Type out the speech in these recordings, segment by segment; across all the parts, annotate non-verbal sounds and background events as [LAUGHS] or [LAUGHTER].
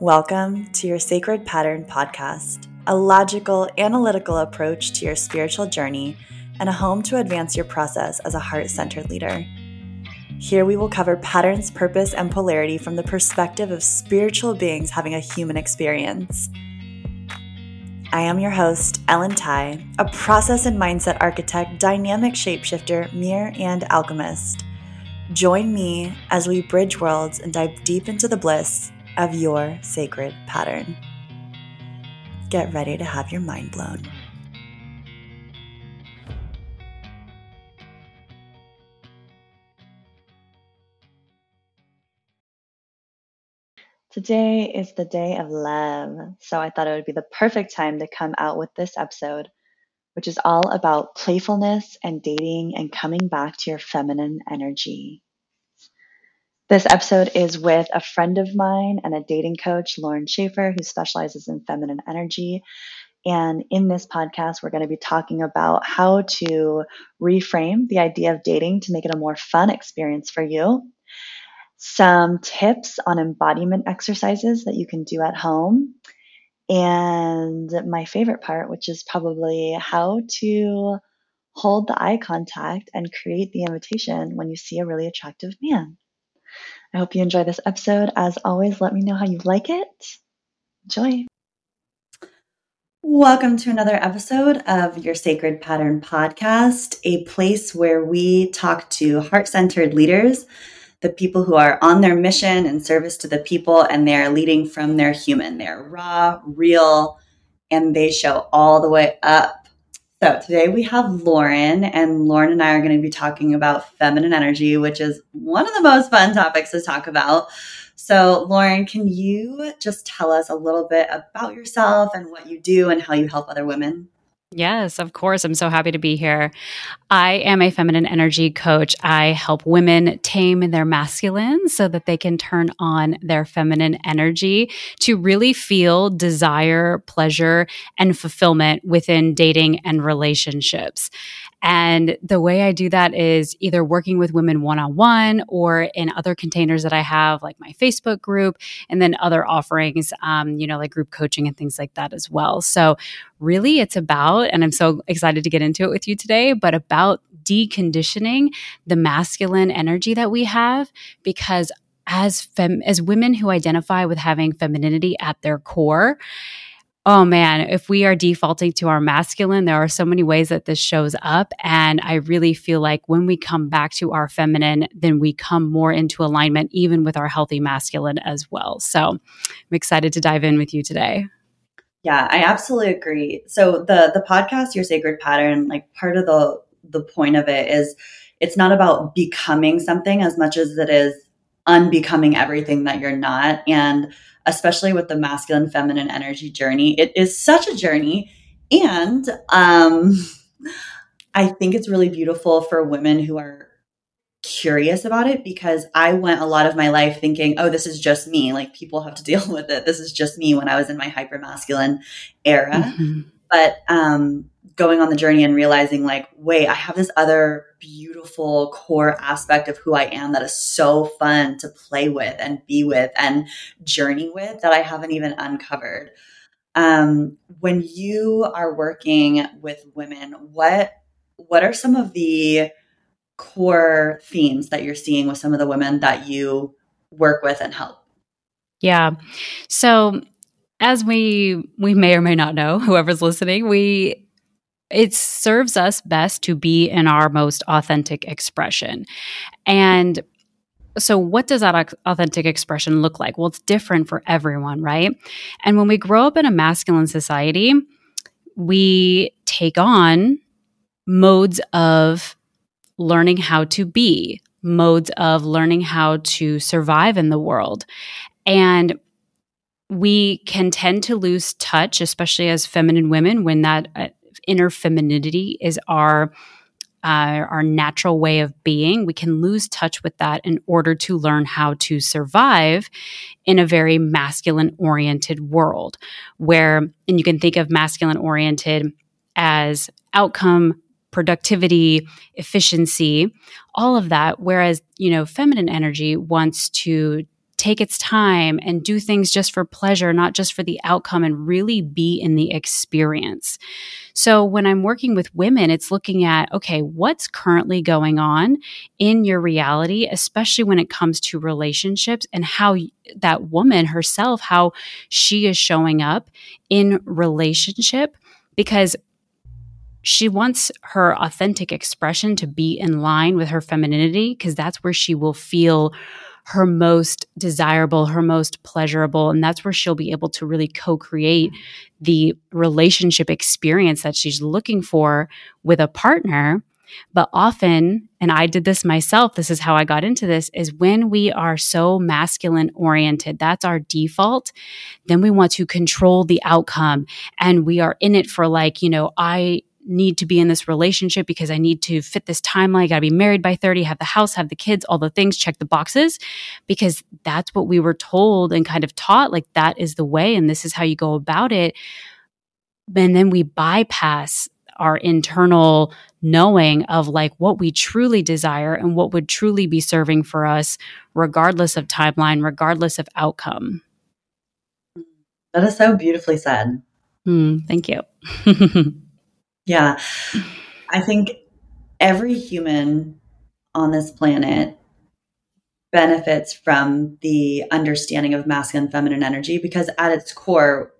Welcome to your Sacred Pattern podcast, a logical, analytical approach to your spiritual journey and a home to advance your process as a heart centered leader. Here we will cover patterns, purpose, and polarity from the perspective of spiritual beings having a human experience. I am your host, Ellen Tsai, a process and mindset architect, dynamic shapeshifter, mirror, and alchemist. Join me as we bridge worlds and dive deep into the bliss of your sacred pattern. Get ready to have your mind blown. Today is the day of love, so I thought it would be the perfect time to come out with this episode, which is all about playfulness and dating and coming back to your feminine energy. This episode is with a friend of mine and a dating coach, Lauren Schaeffer, who specializes in feminine energy. And in this podcast, we're going to be talking about how to reframe the idea of dating to make it a more fun experience for you. Some tips on embodiment exercises that you can do at home. And my favorite part, which is probably how to hold the eye contact and create the invitation when you see a really attractive man. I hope you enjoy this episode. As always, let me know how you like it. Enjoy. Welcome to another episode of your Sacred Pattern podcast, a place where we talk to heart centered leaders, the people who are on their mission and service to the people, and they're leading from their human. They're raw, real, and they show all the way up so today we have Lauren, and Lauren and I are going to be talking about feminine energy, which is one of the most fun topics to talk about. So, Lauren, can you just tell us a little bit about yourself and what you do and how you help other women? Yes, of course. I'm so happy to be here. I am a feminine energy coach. I help women tame their masculine so that they can turn on their feminine energy to really feel desire, pleasure, and fulfillment within dating and relationships. And the way I do that is either working with women one on one or in other containers that I have, like my Facebook group, and then other offerings, um, you know, like group coaching and things like that as well. So, really, it's about, and I'm so excited to get into it with you today, but about deconditioning the masculine energy that we have because as fem- as women who identify with having femininity at their core oh man, if we are defaulting to our masculine, there are so many ways that this shows up. And I really feel like when we come back to our feminine, then we come more into alignment, even with our healthy masculine as well. So I'm excited to dive in with you today. Yeah, I absolutely agree. So the the podcast, Your Sacred Pattern, like part of the the point of it is it's not about becoming something as much as it is unbecoming everything that you're not. And especially with the masculine feminine energy journey. It is such a journey. And um, I think it's really beautiful for women who are curious about it because I went a lot of my life thinking, oh, this is just me. Like people have to deal [LAUGHS] with it. This is just me when I was in my hyper masculine era. Mm-hmm. But um, going on the journey and realizing like wait i have this other beautiful core aspect of who i am that is so fun to play with and be with and journey with that i haven't even uncovered. Um, when you are working with women what what are some of the core themes that you're seeing with some of the women that you work with and help? Yeah. So as we we may or may not know [LAUGHS] whoever's listening we it serves us best to be in our most authentic expression. And so, what does that authentic expression look like? Well, it's different for everyone, right? And when we grow up in a masculine society, we take on modes of learning how to be, modes of learning how to survive in the world. And we can tend to lose touch, especially as feminine women, when that uh, inner femininity is our uh, our natural way of being, we can lose touch with that in order to learn how to survive in a very masculine oriented world. Where, and you can think of masculine oriented as outcome, productivity, efficiency, all of that. Whereas, you know, feminine energy wants to take its time and do things just for pleasure, not just for the outcome, and really be in the experience. So when I'm working with women, it's looking at, okay, what's currently going on in your reality, especially when it comes to relationships and how that woman herself, how she is showing up in relationship. Because she wants her authentic expression to be in line with her femininity because that's where she will feel her most desirable, her most pleasurable. And that's where she'll be able to really co create the relationship experience that she's looking for with a partner. But often, and I did this myself, this is how I got into this, is when we are so masculine oriented, that's our default, then we want to control the outcome. And we are in it for like, you know, I need to be in this relationship because I need to fit this timeline. I got to be married by 30, have the house, have the kids, all the things, check the boxes because that's what we were told and kind of taught like that is the way and this is how you go about it. And then we bypass our internal knowing of like what we truly desire and what would truly be serving for us, regardless of timeline, regardless of outcome. That is so beautifully said. Mm, thank you. [LAUGHS] Yeah. I think every human on this planet benefits from the understanding of masculine and feminine energy because at its core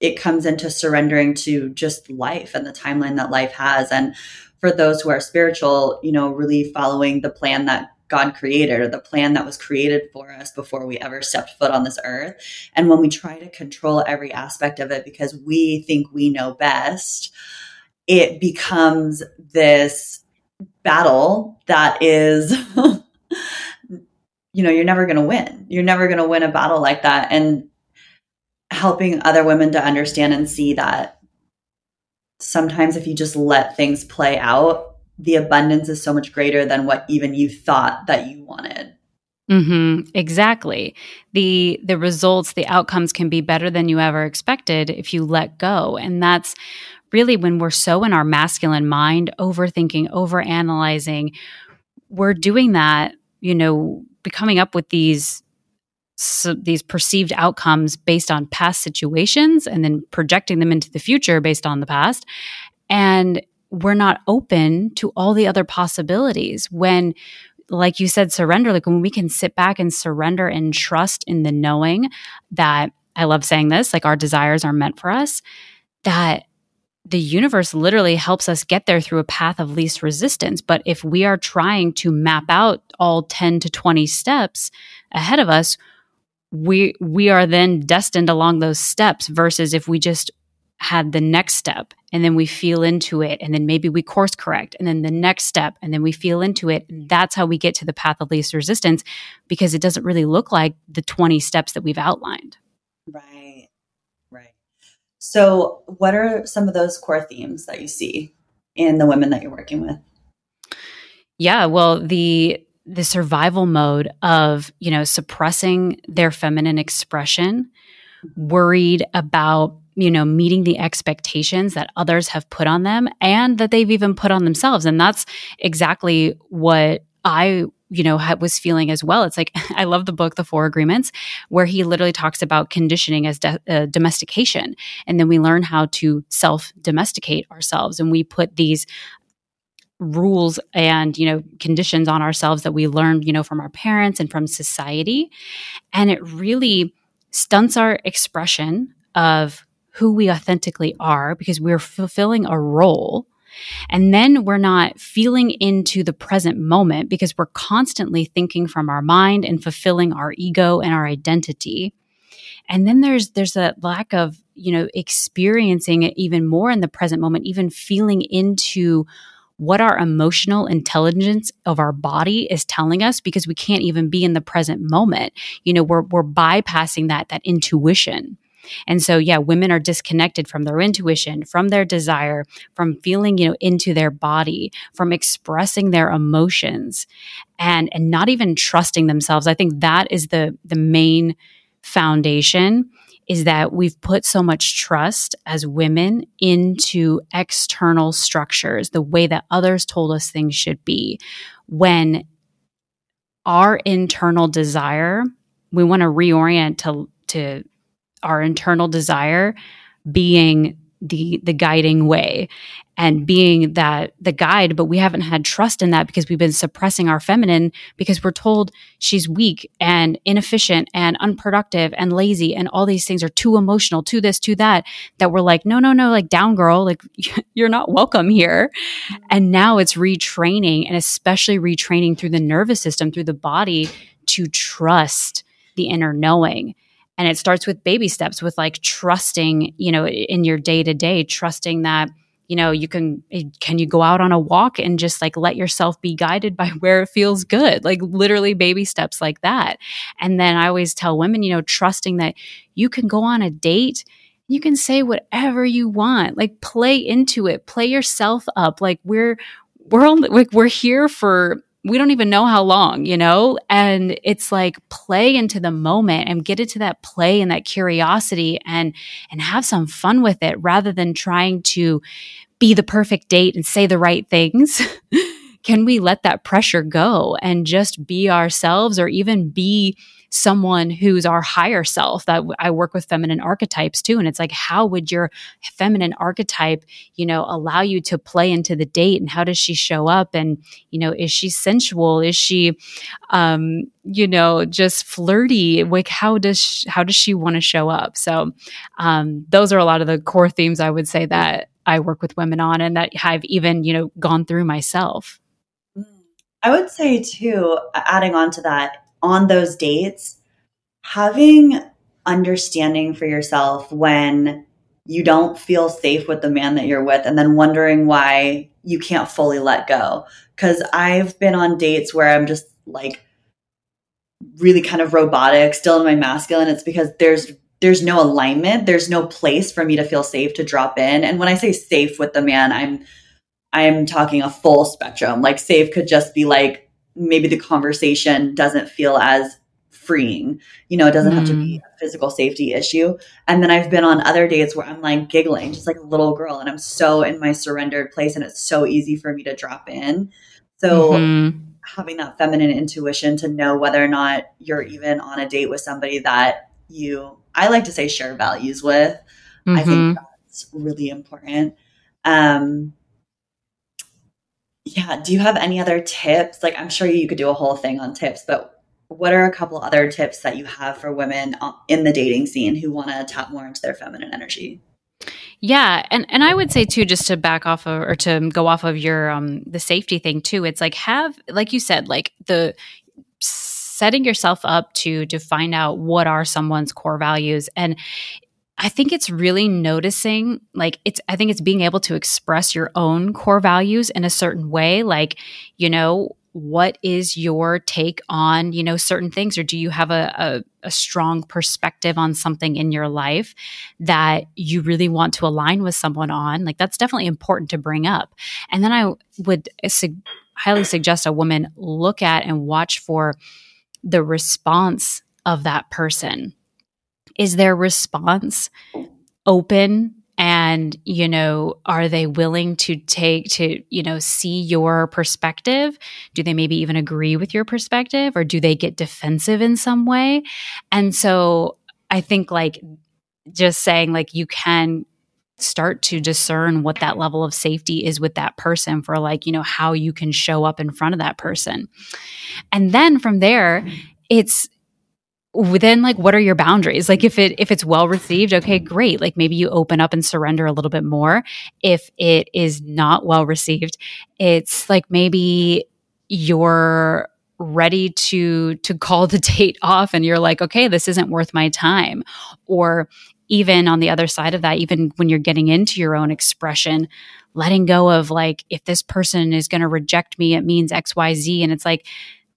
it comes into surrendering to just life and the timeline that life has and for those who are spiritual you know really following the plan that God created or the plan that was created for us before we ever stepped foot on this earth. And when we try to control every aspect of it because we think we know best, it becomes this battle that is [LAUGHS] you know you're never going to win you're never going to win a battle like that and helping other women to understand and see that sometimes if you just let things play out the abundance is so much greater than what even you thought that you wanted Mm-hmm, exactly. The the results, the outcomes can be better than you ever expected if you let go. And that's really when we're so in our masculine mind, overthinking, overanalyzing, we're doing that, you know, becoming up with these so these perceived outcomes based on past situations and then projecting them into the future based on the past. And we're not open to all the other possibilities when like you said surrender like when we can sit back and surrender and trust in the knowing that I love saying this like our desires are meant for us that the universe literally helps us get there through a path of least resistance. But if we are trying to map out all 10 to 20 steps ahead of us, we we are then destined along those steps versus if we just had the next step and then we feel into it and then maybe we course correct and then the next step and then we feel into it. That's how we get to the path of least resistance because it doesn't really look like the 20 steps that we've outlined. Right so, what are some of those core themes that you see in the women that you're working with? Yeah, well, the the survival mode of, you know, suppressing their feminine expression, worried about, you know, meeting the expectations that others have put on them and that they've even put on themselves. And that's exactly what I you know was feeling as well. It's like [LAUGHS] i love the book the four agreements where he literally talks about conditioning as de- uh, domestication. And then we learn how to self domesticate ourselves. And we put these rules and you know conditions on ourselves that we learned you know from our parents and from society. And it really stunts our expression of who we authentically are because we're fulfilling a role and then we're not feeling into the present moment because we're constantly thinking from our mind and fulfilling our ego and our identity. And then there's there's a lack of, you know, experiencing it even more in the present moment, even feeling into what our emotional intelligence of our body is telling us because we can't even be in the present moment. You know, we're we're bypassing that that intuition. And so, yeah, women are disconnected from their intuition, from their desire, from feeling, you know, into their body, from expressing their emotions and, and not even trusting themselves. I think that is the, the main foundation is that we've put so much trust as women into external structures, the way that others told us things should be, when our internal desire we want to reorient to to our internal desire being the the guiding way and being that the guide but we haven't had trust in that because we've been suppressing our feminine because we're told she's weak and inefficient and unproductive and lazy and all these things are too emotional to this to that that we're like no no no like down girl like [LAUGHS] you're not welcome here. And now it's retraining and especially retraining through the nervous system through the body to trust the inner knowing and it starts with baby steps with like trusting you know in your day to day trusting that you know you can can you go out on a walk and just like let yourself be guided by [LAUGHS] where it feels good? Like literally baby steps like that. And then i always tell women you know trusting that you can go on a date you can say whatever you want. Like play into it. Play yourself up. Like we're we're only like we're here for we don't even know how long, you know? And it's like play into the moment and get into that play and that curiosity and and have some fun with it rather than trying to be the perfect date and say the right things. [LAUGHS] Can we let that pressure go and just be ourselves or even be someone who's our higher self that I work with feminine archetypes too. And it's like, how would your feminine archetype, you know, allow you to play into the date and how does she show up? And, you know, is she sensual? Is she, um, you know, just flirty? Like, how does, she, how does she want to show up? So, um, those are a lot of the core themes I would say that I work with women on and that I've even, you know, gone through myself. I would say too, adding on to that, on those dates, having understanding for yourself when you don't feel safe with the man that you're with and then wondering why you can't fully let go. Cause I've been on dates where I'm just like really kind of robotic, still in my masculine. It's because there's there's no alignment, there's no place for me to feel safe to drop in. And when I say safe with the man, I'm I'm talking a full spectrum. Like safe could just be like maybe the conversation doesn't feel as freeing. You know, it doesn't mm. have to be mm. a physical safety issue. And then I've been on other dates where I'm like giggling, just like a little girl, and I'm so in my surrendered place, and it's so easy for me to drop in. So, mm-hmm. having that feminine intuition to know whether or not you're even on a date with somebody that you, I like to say, share values with, mm-hmm. I think mm-hmm. that's really important. Um, yeah. Do you have any other tips? Like, I'm sure you could do a whole thing on tips, but what are a couple other tips that you have for women uh, in the dating scene who want to tap more into their feminine energy? Yeah, and and I would say too, just to back off of or to go off of your um the safety thing too. It's like have like you said, like the setting yourself up to to find out what are someone's core values and I think it's really noticing, like, it's, I think it's being able to express your own core values in a certain way. Like, you know, what is your take on, you know, certain things? Or do you have a, a, a strong perspective on something in your life that you really want to align with someone on? Like, that's definitely important to bring up. And then I would su- highly suggest a woman look at and watch for the response of that person is their response open and you know are they willing to take to you know see your perspective? Do they maybe even agree with your perspective or do they get defensive in some way? And so i think like just saying like you can start to discern what that level of safety is with that person for like you know how you can show up in front of that person. And then from there it's then like what are your boundaries? Like if it if it's well received okay great. Like maybe you open up and surrender a little bit more. If it is not well received it's like maybe you're ready to to call the [LAUGHS] date off and you're like okay this isn't worth my time. Or even on the other side of that even when you're getting into your own expression letting go of like if this person is going to reject me it means xyz and it's like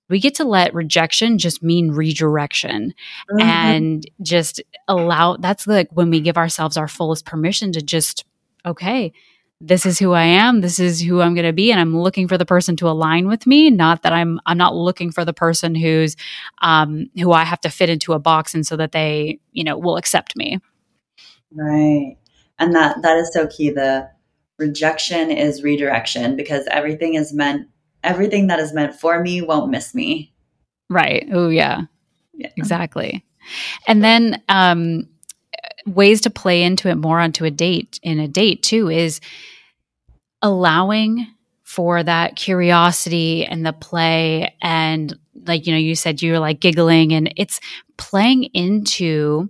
we get to let rejection just mean redirection mm-hmm. and just allow that's like when we give ourselves our fullest permission to just okay this is who i am this is who i'm going to be and i'm looking for the person to align with me not that i'm i'm not looking for the person who's um who i have to fit into a box and so that they you know will accept me right and that that is so key the rejection is redirection because everything is meant everything that is meant for me won't miss me. Right. Oh, yeah. yeah. exactly. And then um, ways to play into it more onto a date in a date too is allowing for that curiosity and the play and like you know you said you're like giggling and it's playing into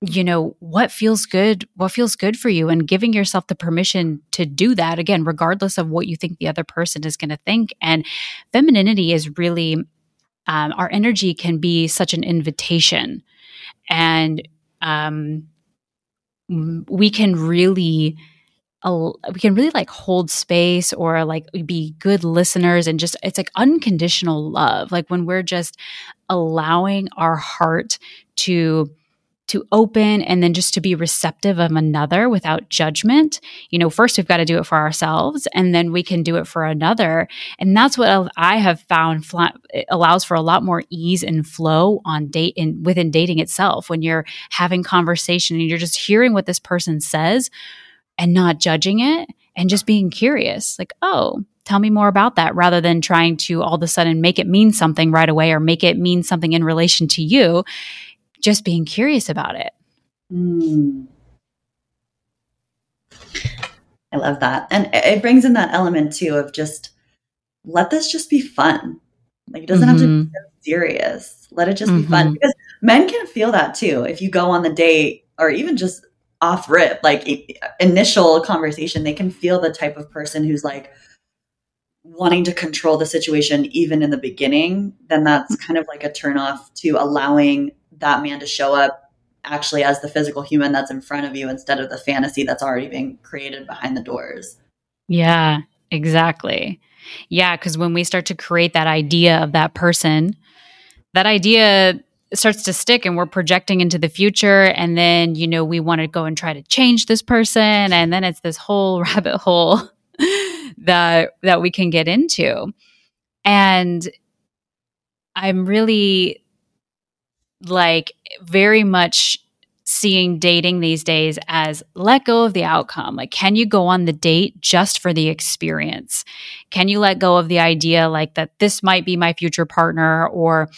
you know what feels good what feels good for you and giving yourself the permission to do that again regardless of what you think the other person is going to think. And femininity is really um, our energy can be such an invitation. And um, we can really we can really like hold space or like be good listeners and just it's like unconditional love. Like when we're just allowing our heart to to open and then just to be receptive of another without judgment. You know, first we've got to do it for ourselves and then we can do it for another. And that's what I have found allows for a lot more ease and flow on date and within dating itself when you're having conversation and you're just hearing what this person says and not judging it and just being curious. Like, "Oh, tell me more about that rather than trying to all of a sudden make it mean something right away or make it mean something in relation to you just being curious about it. Mm. I love that. And it brings in that element too of just let this just be fun. Like it doesn't mm-hmm. have to be mm-hmm. serious. Let it just mm-hmm. be fun mm-hmm. because men can feel that too. If you go on the date or even just off rip, like initial conversation, they can feel the type of person who's like wanting to control the situation even in the beginning. Then that's mm. kind of like a turn off to allowing that man to show up actually as the physical human that's in front of you instead of the fantasy that's already being created behind the doors. Yeah, exactly. Yeah, because when we start to create that idea of that person, that idea starts to stick and we're projecting into the future and then you know we want to go and try to change this person and then it's this whole [LAUGHS] rabbit hole that that we can get into and i'm really like very much seeing dating these days as let go of the outcome. Like, can you go on the date just for the experience? Can you let go of the idea like that this might be my future partner or,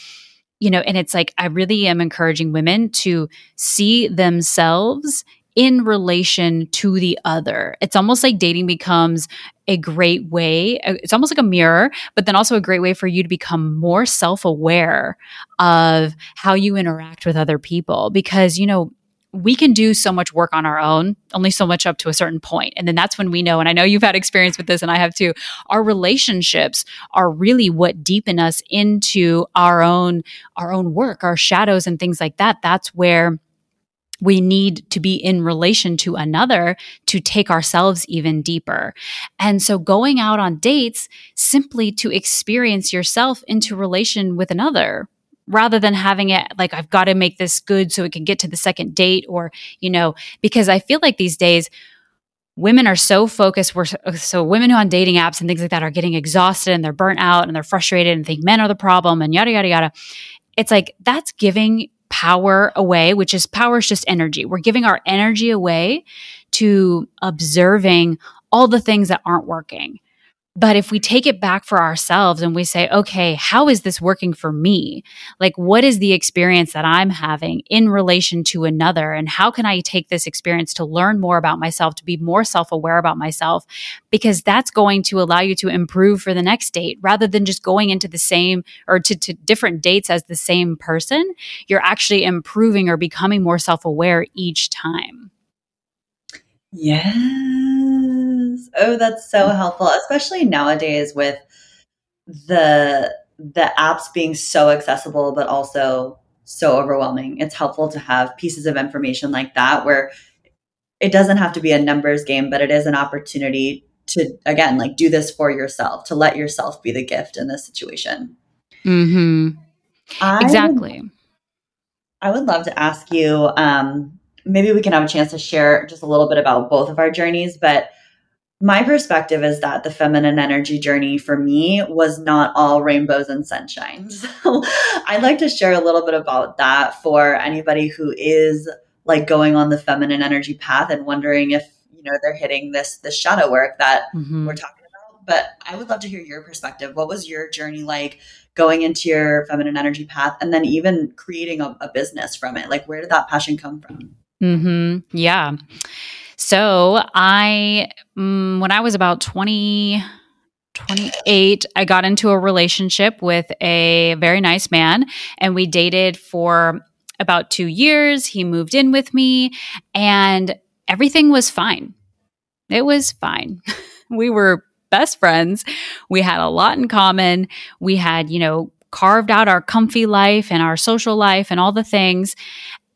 you know, and it's like, I really am encouraging women to see themselves in relation to the other. It's almost like dating becomes a great way. Uh, it's almost like a mirror, but then also a great way for you to become more self aware of how you interact with other people. Because, you know, we can do so much work on our own, only so much up to a certain point. And then that's when we know, and I know you've had experience with this, and I have too, our relationships are really what deepen us into our own, our own work, our shadows and things like that. That's where we need to be in relation to another to take ourselves even deeper. And so going out on dates simply to experience yourself into relation with another rather than having it like I've got to make this good so it can get to the second date or, you know, because I feel like these days women are so focused we're so women who on dating apps and things like that are getting exhausted and they're burnt out and they're frustrated and think men are the problem and yada yada yada it's like that's giving power away, which is power is just energy. We're giving our energy away to observing all the things that aren't working. But if we take it back for ourselves and we say, okay, how is this working for me? Like, what is the experience that I'm having in relation to another? And how can I take this experience to learn more about myself, to be more self aware about myself? Because that's going to allow you to improve for the next date rather than just going into the same or to, to different dates as the same person. You're actually improving or becoming more self aware each time. Yeah. Oh, that's so helpful, especially nowadays with the the apps being so accessible but also so overwhelming. It's helpful to have pieces of information like that where it doesn't have to be a numbers game, but it is an opportunity to again like do this for yourself, to let yourself be the gift in this situation. Mhm. Exactly. I would love to ask you um maybe we can have a chance to share just a little bit about both of our journeys, but my perspective is that the feminine energy journey for me was not all rainbows and sunshine. [LAUGHS] So I'd like to share a little bit about that for anybody who is like going on the feminine energy path and wondering if, you know, they're hitting this this shadow work that mm-hmm. we're talking about. but I would love to hear your perspective. What was your journey like going into your feminine energy path and then even creating a, a business from it? Like, where did that passion come from? Mm-hmm. Yeah. So I, mm, when I was about 20, 28, I got into a relationship with a very nice man and we dated for about two years. He moved in with me and everything was fine. It was fine. [LAUGHS] we were best friends. We had a lot in common. We had, you know, carved out our comfy life and our social life and all the things.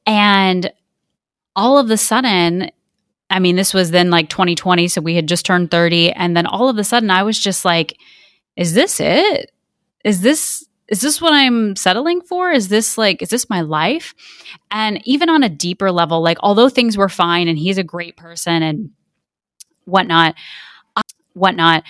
And all of a sudden, I mean, this was then like 2020, so we had just turned 30. And then all of a sudden, I was just like, is this it? Is this is this what I'm settling for? Is this like, is this my life? And even on a deeper level, like, although things were fine and he's a great person and whatnot, whatnot,